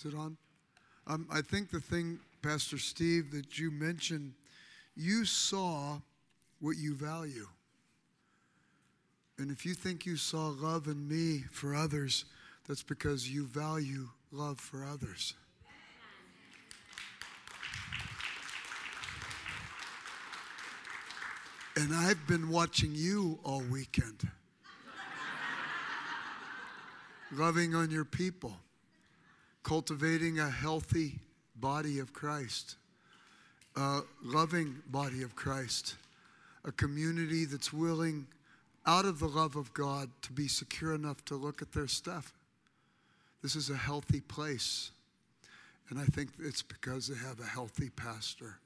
Is it on? Um, I think the thing, Pastor Steve, that you mentioned, you saw what you value. And if you think you saw love in me for others, that's because you value love for others. And I've been watching you all weekend, loving on your people, cultivating a healthy body of Christ, a loving body of Christ, a community that's willing, out of the love of God, to be secure enough to look at their stuff. This is a healthy place. And I think it's because they have a healthy pastor.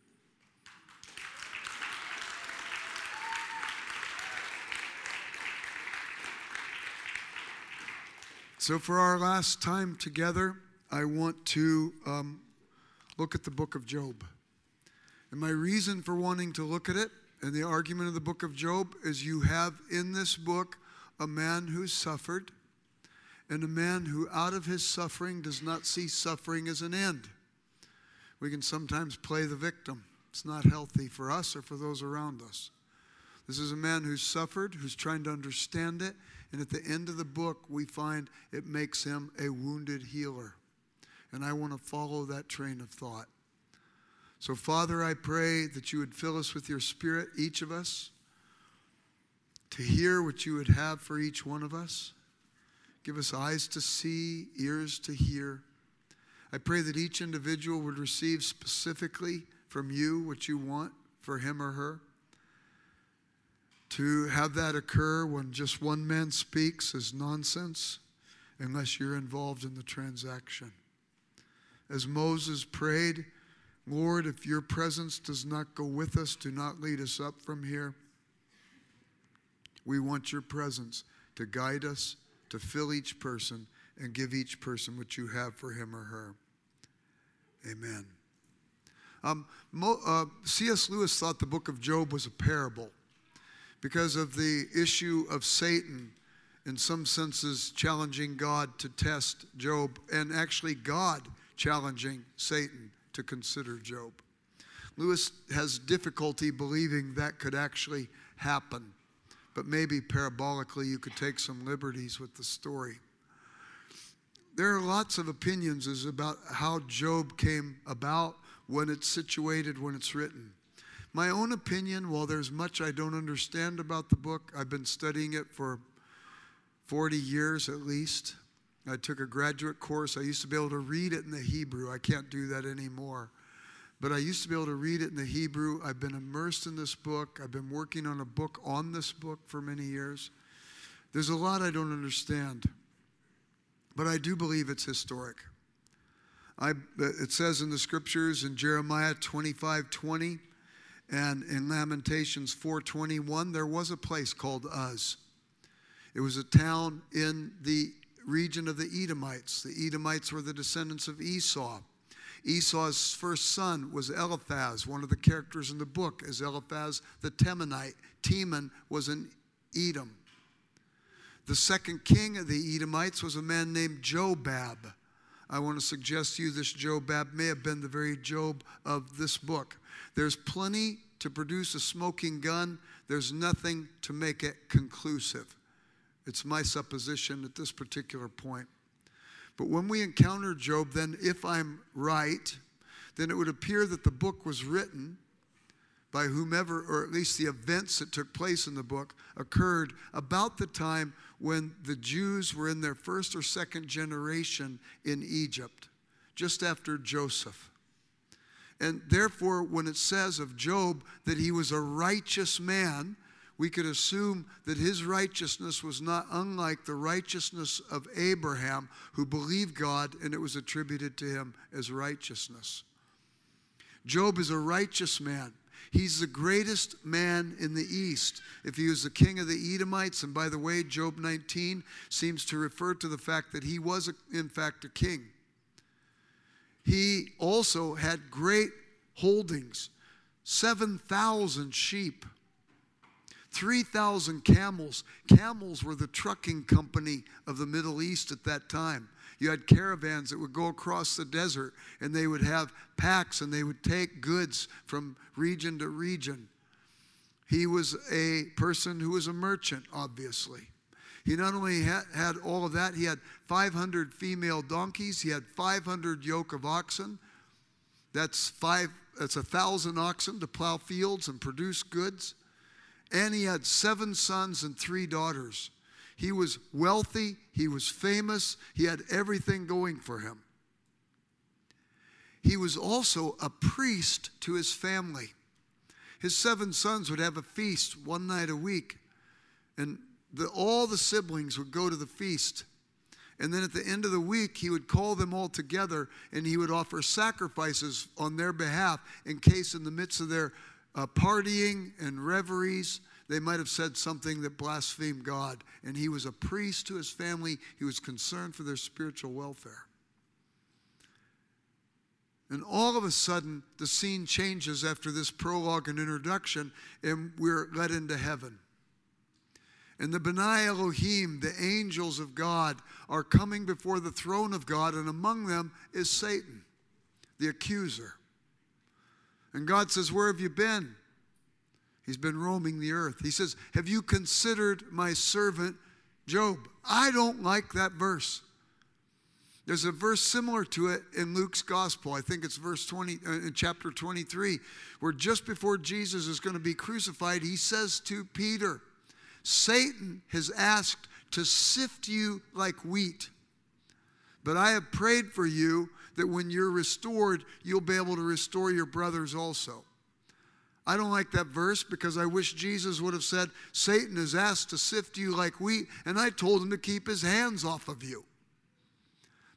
So, for our last time together, I want to um, look at the book of Job. And my reason for wanting to look at it and the argument of the book of Job is you have in this book a man who suffered and a man who, out of his suffering, does not see suffering as an end. We can sometimes play the victim. It's not healthy for us or for those around us. This is a man who suffered, who's trying to understand it, and at the end of the book, we find it makes him a wounded healer. And I want to follow that train of thought. So, Father, I pray that you would fill us with your spirit, each of us, to hear what you would have for each one of us. Give us eyes to see, ears to hear. I pray that each individual would receive specifically from you what you want for him or her. To have that occur when just one man speaks is nonsense unless you're involved in the transaction. As Moses prayed, Lord, if your presence does not go with us, do not lead us up from here. We want your presence to guide us, to fill each person, and give each person what you have for him or her. Amen. Um, uh, C.S. Lewis thought the book of Job was a parable because of the issue of Satan, in some senses, challenging God to test Job, and actually God challenging Satan to consider Job. Lewis has difficulty believing that could actually happen, but maybe parabolically you could take some liberties with the story. There are lots of opinions as about how Job came about, when it's situated, when it's written. My own opinion, while there's much I don't understand about the book, I've been studying it for 40 years at least. I took a graduate course. I used to be able to read it in the Hebrew. I can't do that anymore. But I used to be able to read it in the Hebrew. I've been immersed in this book. I've been working on a book on this book for many years. There's a lot I don't understand, but I do believe it's historic. I, it says in the scriptures in Jeremiah 25 20, and in Lamentations 4:21 there was a place called Uz. It was a town in the region of the Edomites. The Edomites were the descendants of Esau. Esau's first son was Eliphaz. One of the characters in the book is Eliphaz the Temanite. Teman was an Edom. The second king of the Edomites was a man named Jobab. I want to suggest to you this Jobab may have been the very Job of this book. There's plenty to produce a smoking gun, there's nothing to make it conclusive. It's my supposition at this particular point. But when we encounter Job, then if I'm right, then it would appear that the book was written by whomever, or at least the events that took place in the book, occurred about the time when the Jews were in their first or second generation in Egypt, just after Joseph. And therefore, when it says of Job that he was a righteous man, we could assume that his righteousness was not unlike the righteousness of Abraham, who believed God and it was attributed to him as righteousness. Job is a righteous man. He's the greatest man in the East. If he was the king of the Edomites, and by the way, Job 19 seems to refer to the fact that he was, in fact, a king. He also had great holdings 7,000 sheep, 3,000 camels. Camels were the trucking company of the Middle East at that time. You had caravans that would go across the desert and they would have packs and they would take goods from region to region. He was a person who was a merchant, obviously. He not only had, all of that, he had 500 female donkeys, he had 500 yoke of oxen. That's five. That's a thousand oxen to plow fields and produce goods. And he had seven sons and three daughters. He was wealthy, he was famous, he had everything going for him. He was also a priest to his family. His seven sons would have a feast one night a week, and the, all the siblings would go to the feast. And then at the end of the week, he would call them all together and he would offer sacrifices on their behalf in case, in the midst of their uh, partying and reveries, they might have said something that blasphemed God. And he was a priest to his family, he was concerned for their spiritual welfare. And all of a sudden, the scene changes after this prologue and introduction, and we're led into heaven. And the B'nai Elohim, the angels of God, are coming before the throne of God, and among them is Satan, the accuser. And God says, Where have you been? He's been roaming the earth. He says, Have you considered my servant Job? I don't like that verse. There's a verse similar to it in Luke's gospel. I think it's verse 20 uh, in chapter 23 where just before Jesus is going to be crucified, he says to Peter, Satan has asked to sift you like wheat. But I have prayed for you that when you're restored, you'll be able to restore your brothers also. I don't like that verse because I wish Jesus would have said, Satan has asked to sift you like wheat, and I told him to keep his hands off of you.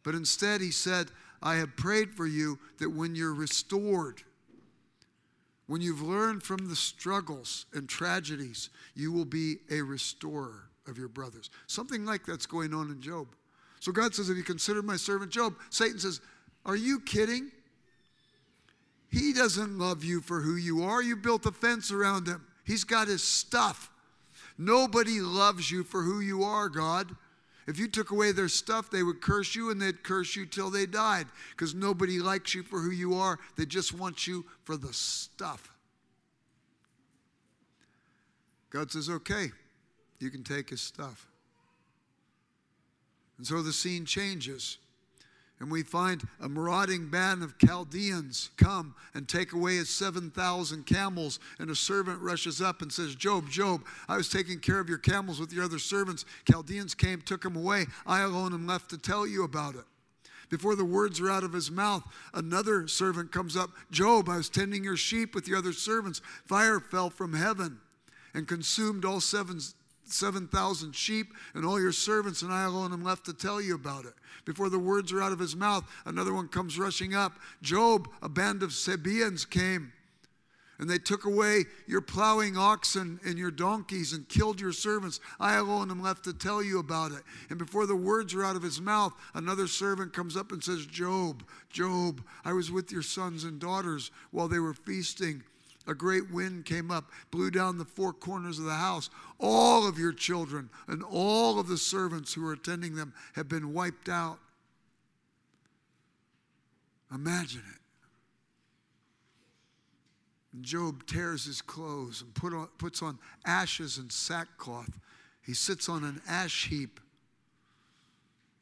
But instead, he said, I have prayed for you that when you're restored, when you've learned from the struggles and tragedies, you will be a restorer of your brothers. Something like that's going on in Job. So God says, If you consider my servant Job? Satan says, Are you kidding? He doesn't love you for who you are. You built a fence around him, he's got his stuff. Nobody loves you for who you are, God. If you took away their stuff, they would curse you and they'd curse you till they died because nobody likes you for who you are. They just want you for the stuff. God says, okay, you can take his stuff. And so the scene changes. And we find a marauding band of Chaldeans come and take away his 7,000 camels. And a servant rushes up and says, Job, Job, I was taking care of your camels with your other servants. Chaldeans came, took them away. I alone am left to tell you about it. Before the words are out of his mouth, another servant comes up Job, I was tending your sheep with your other servants. Fire fell from heaven and consumed all seven 7,000 sheep and all your servants, and I alone am left to tell you about it. Before the words are out of his mouth, another one comes rushing up. Job, a band of Sabaeans came, and they took away your plowing oxen and your donkeys and killed your servants. I alone am left to tell you about it. And before the words are out of his mouth, another servant comes up and says, Job, Job, I was with your sons and daughters while they were feasting a great wind came up, blew down the four corners of the house. All of your children and all of the servants who are attending them have been wiped out. Imagine it. Job tears his clothes and put on, puts on ashes and sackcloth. He sits on an ash heap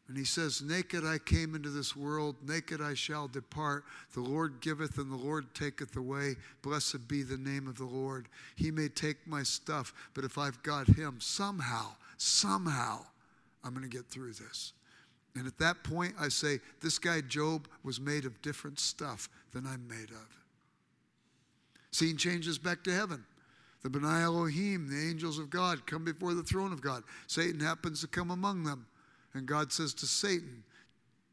and he says, Naked I came into this world, naked I shall depart. The Lord giveth and the Lord taketh away. Blessed be the name of the Lord. He may take my stuff, but if I've got him, somehow, somehow, I'm going to get through this. And at that point, I say, This guy, Job, was made of different stuff than I'm made of. Scene changes back to heaven. The B'nai Elohim, the angels of God, come before the throne of God. Satan happens to come among them. And God says to Satan,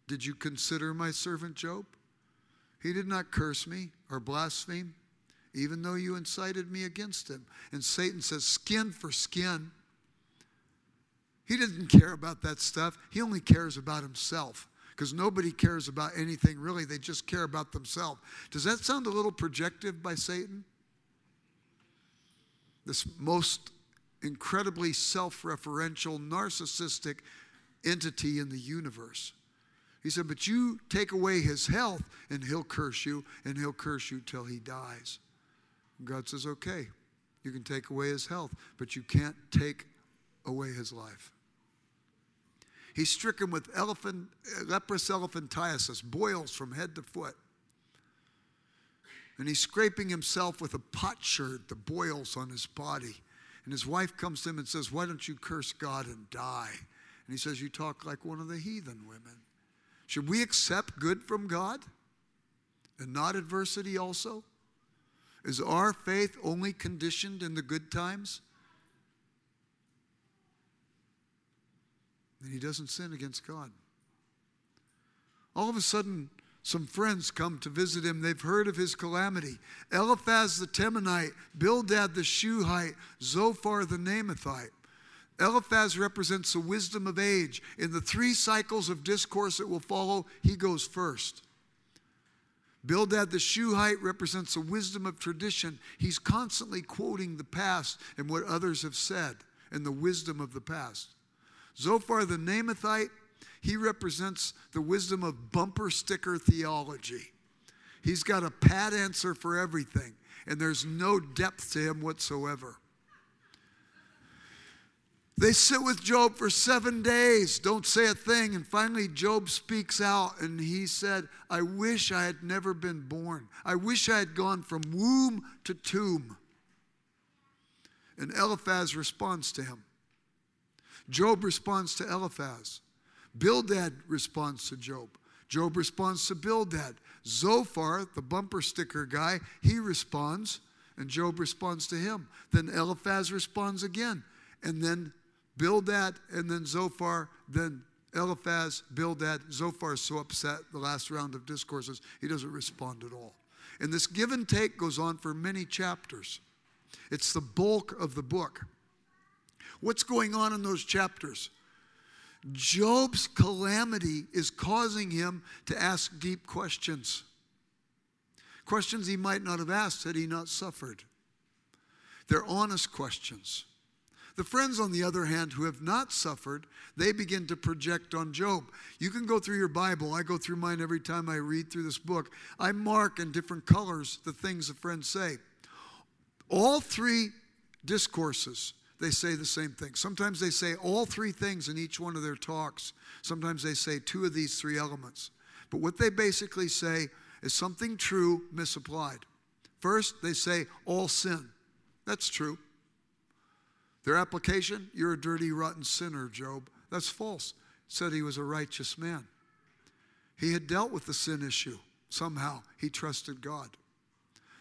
Did you consider my servant Job? He did not curse me or blaspheme, even though you incited me against him. And Satan says, Skin for skin. He doesn't care about that stuff. He only cares about himself because nobody cares about anything really. They just care about themselves. Does that sound a little projective by Satan? This most incredibly self referential, narcissistic entity in the universe. He said, But you take away his health, and he'll curse you, and he'll curse you till he dies. God says, Okay, you can take away his health, but you can't take away his life. He's stricken with elephant, leprous elephantiasis, boils from head to foot. And he's scraping himself with a potsherd, the boils on his body. And his wife comes to him and says, Why don't you curse God and die? And he says, You talk like one of the heathen women. Should we accept good from God and not adversity also? Is our faith only conditioned in the good times? And he doesn't sin against God. All of a sudden, some friends come to visit him. They've heard of his calamity. Eliphaz the Temanite, Bildad the Shuhite, Zophar the Naamathite. Eliphaz represents the wisdom of age. In the three cycles of discourse that will follow, he goes first. Bildad the Shuhite represents the wisdom of tradition. He's constantly quoting the past and what others have said and the wisdom of the past. Zophar the Naamathite, he represents the wisdom of bumper sticker theology. He's got a pat answer for everything, and there's no depth to him whatsoever. They sit with Job for seven days, don't say a thing. And finally, Job speaks out and he said, I wish I had never been born. I wish I had gone from womb to tomb. And Eliphaz responds to him. Job responds to Eliphaz. Bildad responds to Job. Job responds to Bildad. Zophar, the bumper sticker guy, he responds, and Job responds to him. Then Eliphaz responds again. And then Bildad, and then Zophar, then Eliphaz, Bildad. Zophar is so upset the last round of discourses, he doesn't respond at all. And this give and take goes on for many chapters. It's the bulk of the book. What's going on in those chapters? Job's calamity is causing him to ask deep questions. Questions he might not have asked had he not suffered. They're honest questions. The friends, on the other hand, who have not suffered, they begin to project on Job. You can go through your Bible. I go through mine every time I read through this book. I mark in different colors the things the friends say. All three discourses they say the same thing. Sometimes they say all three things in each one of their talks. Sometimes they say two of these three elements. But what they basically say is something true misapplied. First, they say all sin. That's true. Their application, you're a dirty, rotten sinner, Job. That's false. said he was a righteous man. He had dealt with the sin issue. Somehow, he trusted God.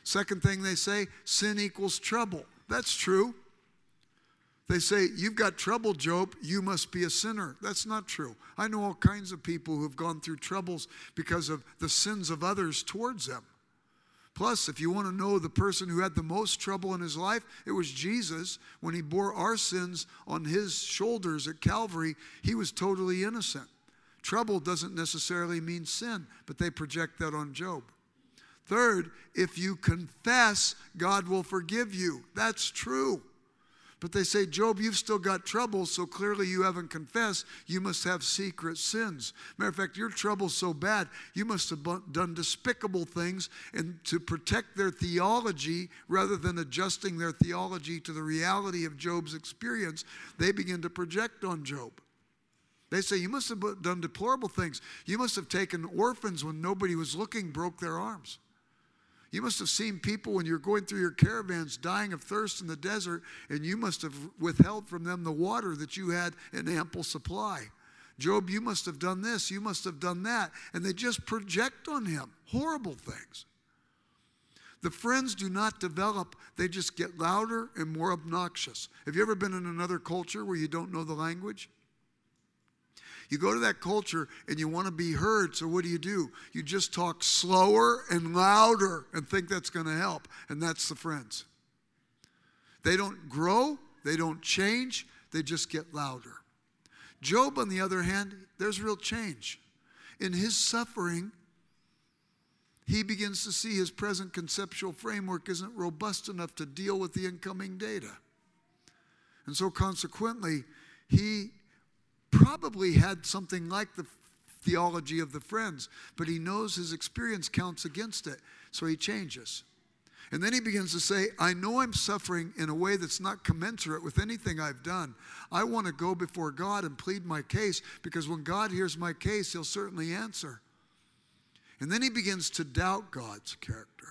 Second thing they say, sin equals trouble. That's true. They say, You've got trouble, Job. You must be a sinner. That's not true. I know all kinds of people who have gone through troubles because of the sins of others towards them. Plus, if you want to know the person who had the most trouble in his life, it was Jesus. When he bore our sins on his shoulders at Calvary, he was totally innocent. Trouble doesn't necessarily mean sin, but they project that on Job. Third, if you confess, God will forgive you. That's true. But they say, Job, you've still got trouble, so clearly you haven't confessed. You must have secret sins. Matter of fact, your trouble's so bad, you must have done despicable things and to protect their theology rather than adjusting their theology to the reality of Job's experience, they begin to project on Job. They say, You must have done deplorable things. You must have taken orphans when nobody was looking, broke their arms. You must have seen people when you're going through your caravans dying of thirst in the desert, and you must have withheld from them the water that you had in ample supply. Job, you must have done this, you must have done that. And they just project on him horrible things. The friends do not develop, they just get louder and more obnoxious. Have you ever been in another culture where you don't know the language? You go to that culture and you want to be heard, so what do you do? You just talk slower and louder and think that's going to help. And that's the friends. They don't grow, they don't change, they just get louder. Job, on the other hand, there's real change. In his suffering, he begins to see his present conceptual framework isn't robust enough to deal with the incoming data. And so, consequently, he probably had something like the theology of the friends, but he knows his experience counts against it, so he changes. And then he begins to say, I know I'm suffering in a way that's not commensurate with anything I've done. I want to go before God and plead my case because when God hears my case, he'll certainly answer. And then he begins to doubt God's character.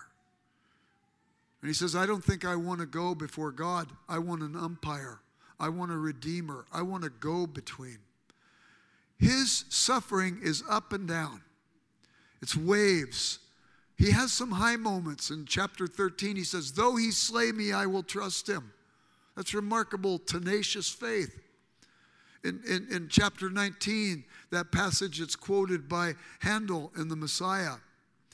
And he says, I don't think I want to go before God. I want an umpire. I want a redeemer. I want a go between. His suffering is up and down, it's waves. He has some high moments. In chapter 13, he says, Though he slay me, I will trust him. That's remarkable, tenacious faith. In, in, in chapter 19, that passage that's quoted by Handel in the Messiah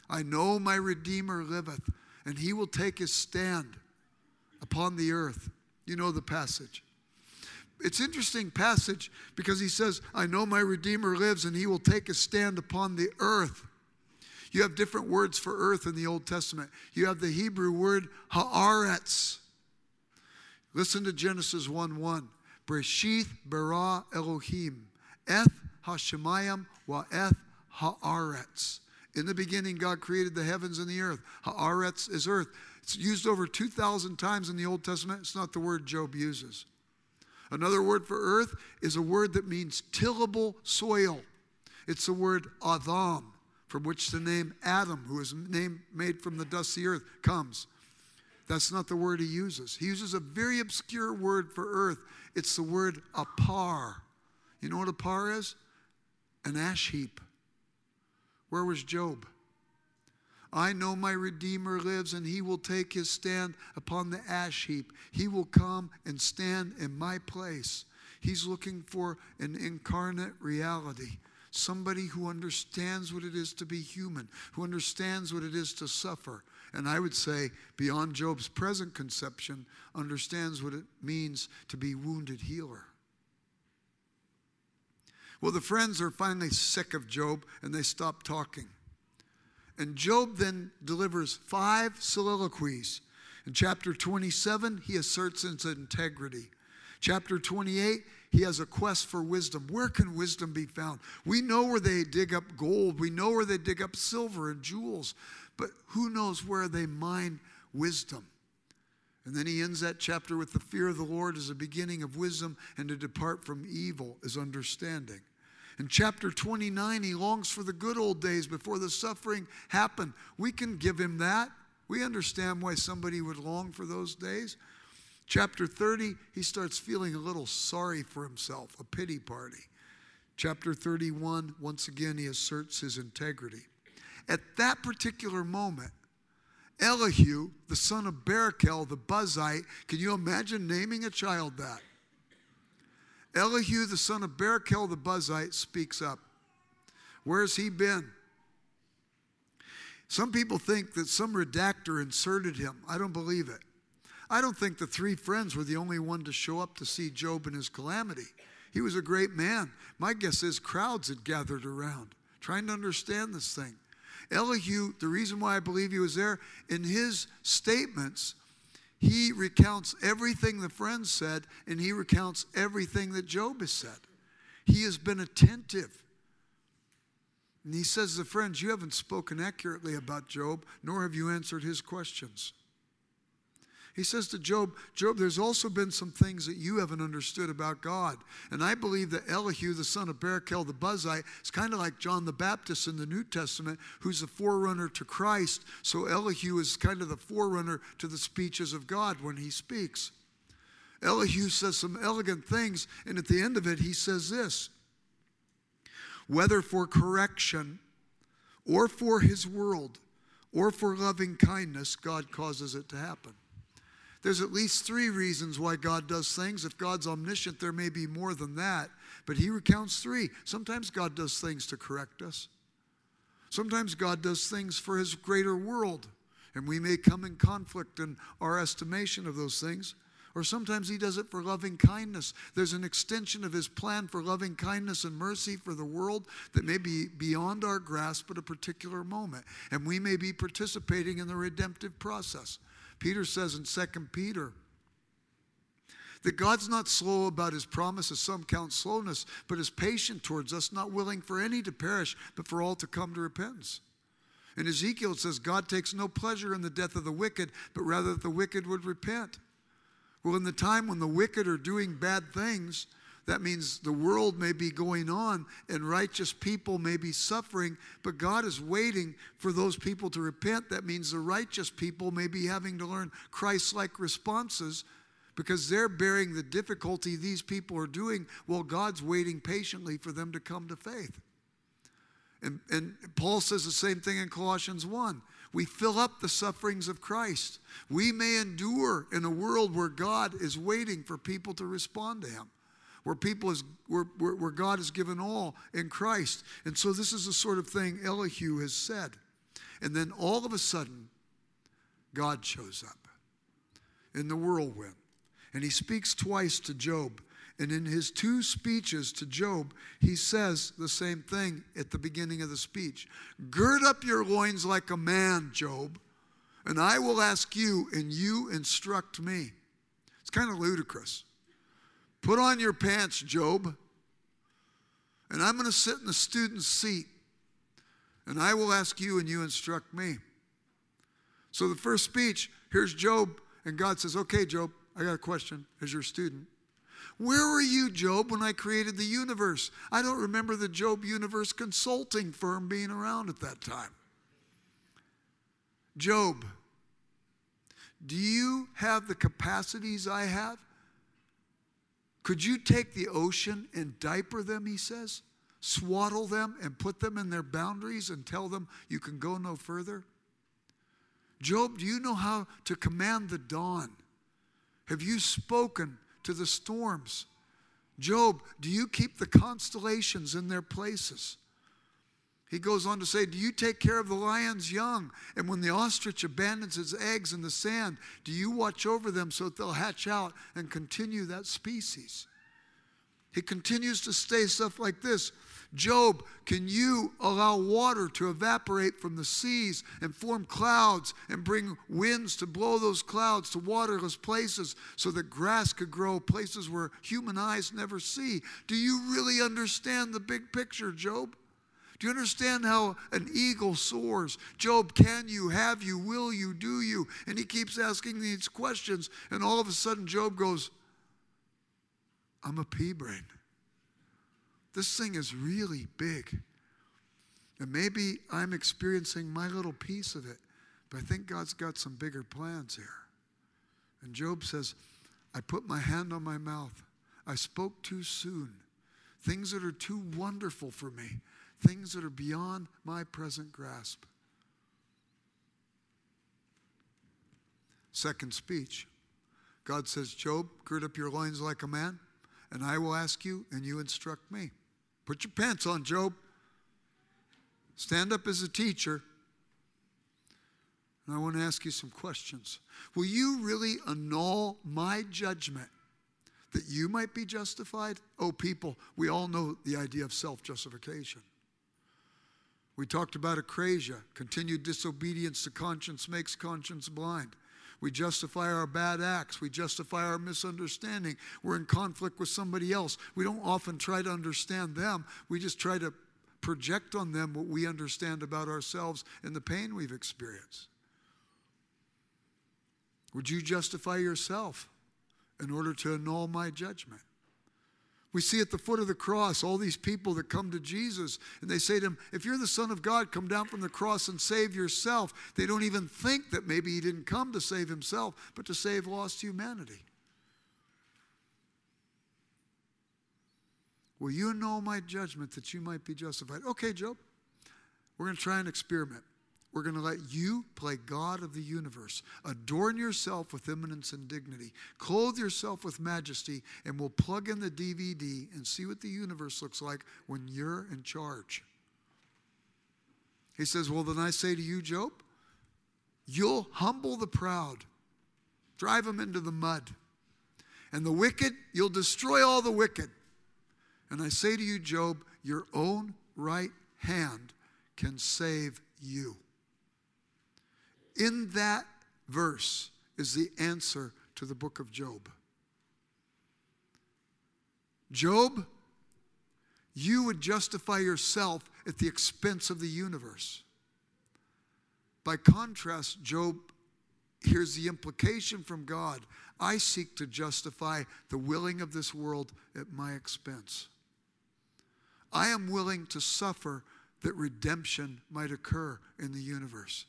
I know my Redeemer liveth, and he will take his stand upon the earth. You know the passage. It's interesting passage because he says, I know my Redeemer lives and he will take a stand upon the earth. You have different words for earth in the Old Testament. You have the Hebrew word haaretz. Listen to Genesis 1 1. Breshith bara Elohim, eth hashemayim wa eth haaretz. In the beginning, God created the heavens and the earth. Haaretz is earth. It's used over 2,000 times in the Old Testament. It's not the word Job uses. Another word for earth is a word that means tillable soil. It's the word Adam, from which the name Adam, who is name made from the dust of the earth, comes. That's not the word he uses. He uses a very obscure word for earth. It's the word apar. You know what apar is? An ash heap. Where was Job? I know my Redeemer lives, and he will take his stand upon the ash heap. He will come and stand in my place. He's looking for an incarnate reality. Somebody who understands what it is to be human, who understands what it is to suffer. And I would say, beyond Job's present conception, understands what it means to be wounded healer. Well, the friends are finally sick of Job and they stop talking. And Job then delivers five soliloquies. In chapter 27, he asserts his integrity. Chapter 28, he has a quest for wisdom. Where can wisdom be found? We know where they dig up gold, we know where they dig up silver and jewels, but who knows where they mine wisdom? And then he ends that chapter with the fear of the Lord is a beginning of wisdom, and to depart from evil is understanding. In chapter 29, he longs for the good old days before the suffering happened. We can give him that. We understand why somebody would long for those days. Chapter 30, he starts feeling a little sorry for himself, a pity party. Chapter 31, once again, he asserts his integrity. At that particular moment, Elihu, the son of Barachel, the Buzite, can you imagine naming a child that? Elihu, the son of Barachel the Buzite, speaks up. Where's he been? Some people think that some redactor inserted him. I don't believe it. I don't think the three friends were the only one to show up to see Job in his calamity. He was a great man. My guess is crowds had gathered around trying to understand this thing. Elihu, the reason why I believe he was there, in his statements, he recounts everything the friends said, and he recounts everything that Job has said. He has been attentive. And he says to the friends, You haven't spoken accurately about Job, nor have you answered his questions. He says to Job, Job, there's also been some things that you haven't understood about God. And I believe that Elihu, the son of Barachel the Buzite, is kind of like John the Baptist in the New Testament, who's the forerunner to Christ. So Elihu is kind of the forerunner to the speeches of God when he speaks. Elihu says some elegant things, and at the end of it, he says this whether for correction or for his world or for loving kindness, God causes it to happen. There's at least three reasons why God does things. If God's omniscient, there may be more than that, but he recounts three. Sometimes God does things to correct us, sometimes God does things for his greater world, and we may come in conflict in our estimation of those things. Or sometimes he does it for loving kindness. There's an extension of his plan for loving kindness and mercy for the world that may be beyond our grasp at a particular moment. And we may be participating in the redemptive process. Peter says in 2 Peter That God's not slow about his promises, some count slowness, but is patient towards us, not willing for any to perish, but for all to come to repentance. In Ezekiel, it says, God takes no pleasure in the death of the wicked, but rather that the wicked would repent. Well, in the time when the wicked are doing bad things, that means the world may be going on and righteous people may be suffering, but God is waiting for those people to repent. That means the righteous people may be having to learn Christ like responses because they're bearing the difficulty these people are doing while God's waiting patiently for them to come to faith. And, and Paul says the same thing in Colossians 1. We fill up the sufferings of Christ. We may endure in a world where God is waiting for people to respond to Him, where people is where, where, where God has given all in Christ. And so this is the sort of thing Elihu has said. And then all of a sudden, God shows up in the whirlwind. And he speaks twice to Job. And in his two speeches to Job, he says the same thing at the beginning of the speech Gird up your loins like a man, Job, and I will ask you, and you instruct me. It's kind of ludicrous. Put on your pants, Job, and I'm going to sit in the student's seat, and I will ask you, and you instruct me. So the first speech, here's Job, and God says, Okay, Job, I got a question as your student. Where were you, Job, when I created the universe? I don't remember the Job Universe consulting firm being around at that time. Job, do you have the capacities I have? Could you take the ocean and diaper them, he says? Swaddle them and put them in their boundaries and tell them you can go no further? Job, do you know how to command the dawn? Have you spoken to the storms. Job, do you keep the constellations in their places? He goes on to say, Do you take care of the lion's young? And when the ostrich abandons its eggs in the sand, do you watch over them so that they'll hatch out and continue that species? He continues to say stuff like this Job, can you allow water to evaporate from the seas and form clouds and bring winds to blow those clouds to waterless places so that grass could grow places where human eyes never see? Do you really understand the big picture, Job? Do you understand how an eagle soars? Job, can you, have you, will you, do you? And he keeps asking these questions, and all of a sudden, Job goes, I'm a pea brain. This thing is really big. And maybe I'm experiencing my little piece of it, but I think God's got some bigger plans here. And Job says, I put my hand on my mouth. I spoke too soon. Things that are too wonderful for me, things that are beyond my present grasp. Second speech God says, Job, gird up your loins like a man, and I will ask you, and you instruct me. Put your pants on, Job. Stand up as a teacher. And I want to ask you some questions. Will you really annul my judgment that you might be justified? Oh, people, we all know the idea of self justification. We talked about acrasia. Continued disobedience to conscience makes conscience blind. We justify our bad acts. We justify our misunderstanding. We're in conflict with somebody else. We don't often try to understand them. We just try to project on them what we understand about ourselves and the pain we've experienced. Would you justify yourself in order to annul my judgment? We see at the foot of the cross all these people that come to Jesus and they say to him, If you're the Son of God, come down from the cross and save yourself. They don't even think that maybe he didn't come to save himself, but to save lost humanity. Will you know my judgment that you might be justified? Okay, Job, we're going to try an experiment. We're going to let you play God of the universe. Adorn yourself with eminence and dignity. Clothe yourself with majesty, and we'll plug in the DVD and see what the universe looks like when you're in charge. He says, Well, then I say to you, Job, you'll humble the proud, drive them into the mud. And the wicked, you'll destroy all the wicked. And I say to you, Job, your own right hand can save you. In that verse is the answer to the book of Job. Job, you would justify yourself at the expense of the universe. By contrast, Job, here's the implication from God I seek to justify the willing of this world at my expense. I am willing to suffer that redemption might occur in the universe.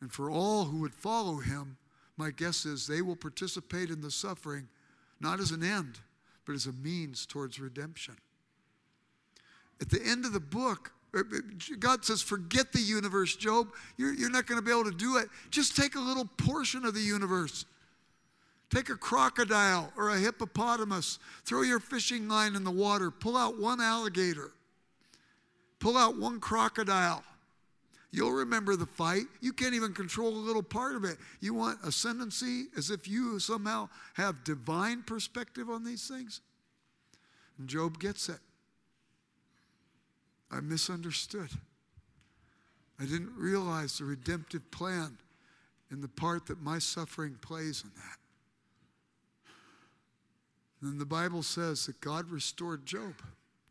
And for all who would follow him, my guess is they will participate in the suffering not as an end, but as a means towards redemption. At the end of the book, uh, uh, God says, Forget the universe, Job. You're, you're not going to be able to do it. Just take a little portion of the universe. Take a crocodile or a hippopotamus, throw your fishing line in the water, pull out one alligator, pull out one crocodile. You'll remember the fight. You can't even control a little part of it. You want ascendancy as if you somehow have divine perspective on these things? And Job gets it. I misunderstood. I didn't realize the redemptive plan and the part that my suffering plays in that. And the Bible says that God restored Job.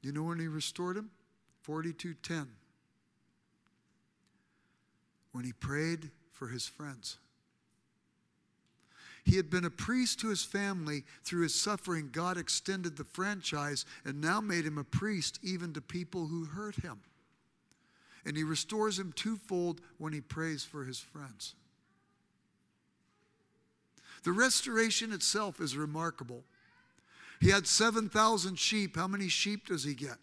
You know when he restored him? 42:10. When he prayed for his friends. He had been a priest to his family. Through his suffering, God extended the franchise and now made him a priest even to people who hurt him. And he restores him twofold when he prays for his friends. The restoration itself is remarkable. He had 7,000 sheep. How many sheep does he get?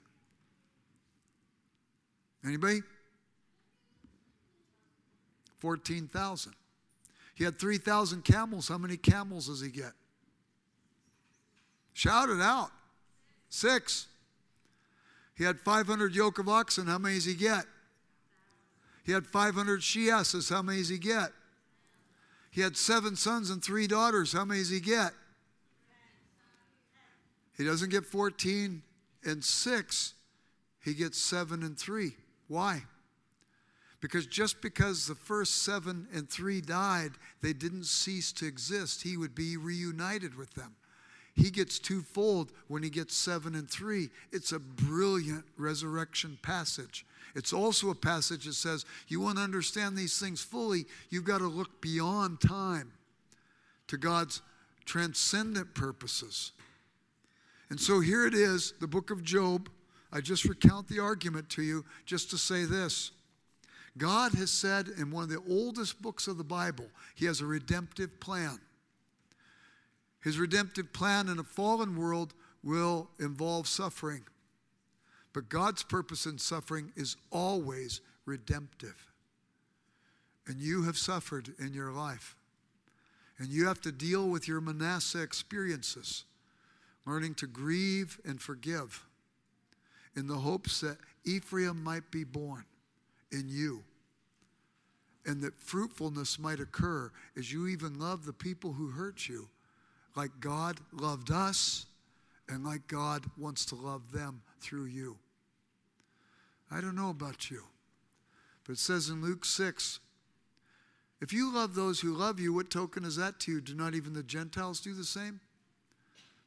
Anybody? 14,000. He had 3,000 camels. How many camels does he get? Shout it out. Six. He had 500 yoke of oxen. How many does he get? He had 500 she asses. How many does he get? He had seven sons and three daughters. How many does he get? He doesn't get 14 and 6, he gets 7 and 3. Why? Because just because the first 7 and 3 died, they didn't cease to exist. He would be reunited with them. He gets twofold when he gets 7 and 3. It's a brilliant resurrection passage. It's also a passage that says you want to understand these things fully, you've got to look beyond time to God's transcendent purposes. And so here it is, the book of Job. I just recount the argument to you just to say this. God has said in one of the oldest books of the Bible, He has a redemptive plan. His redemptive plan in a fallen world will involve suffering. But God's purpose in suffering is always redemptive. And you have suffered in your life. And you have to deal with your Manasseh experiences learning to grieve and forgive in the hopes that Ephraim might be born in you and that fruitfulness might occur as you even love the people who hurt you like God loved us and like God wants to love them through you. I don't know about you, but it says in Luke 6 if you love those who love you, what token is that to you? Do not even the Gentiles do the same?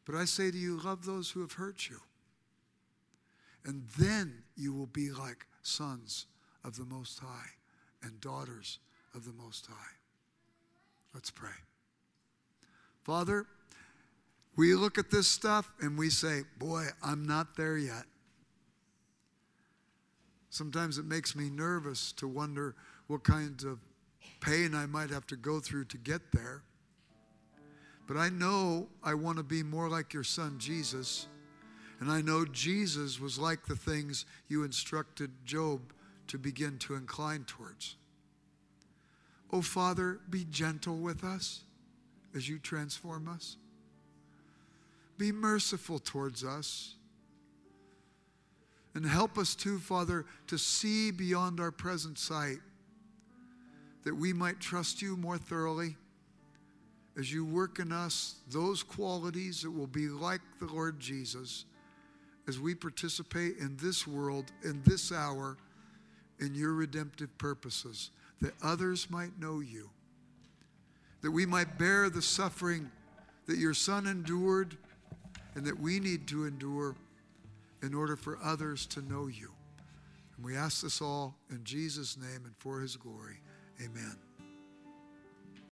But I say to you, love those who have hurt you. And then you will be like sons of the Most High and daughters of the Most High. Let's pray. Father, we look at this stuff and we say, Boy, I'm not there yet. Sometimes it makes me nervous to wonder what kinds of pain I might have to go through to get there. But I know I want to be more like your son, Jesus. And I know Jesus was like the things you instructed Job to begin to incline towards. Oh, Father, be gentle with us as you transform us. Be merciful towards us. And help us too, Father, to see beyond our present sight that we might trust you more thoroughly as you work in us those qualities that will be like the Lord Jesus as we participate in this world, in this hour, in your redemptive purposes, that others might know you, that we might bear the suffering that your Son endured, and that we need to endure in order for others to know you. And we ask this all in Jesus' name and for his glory. Amen.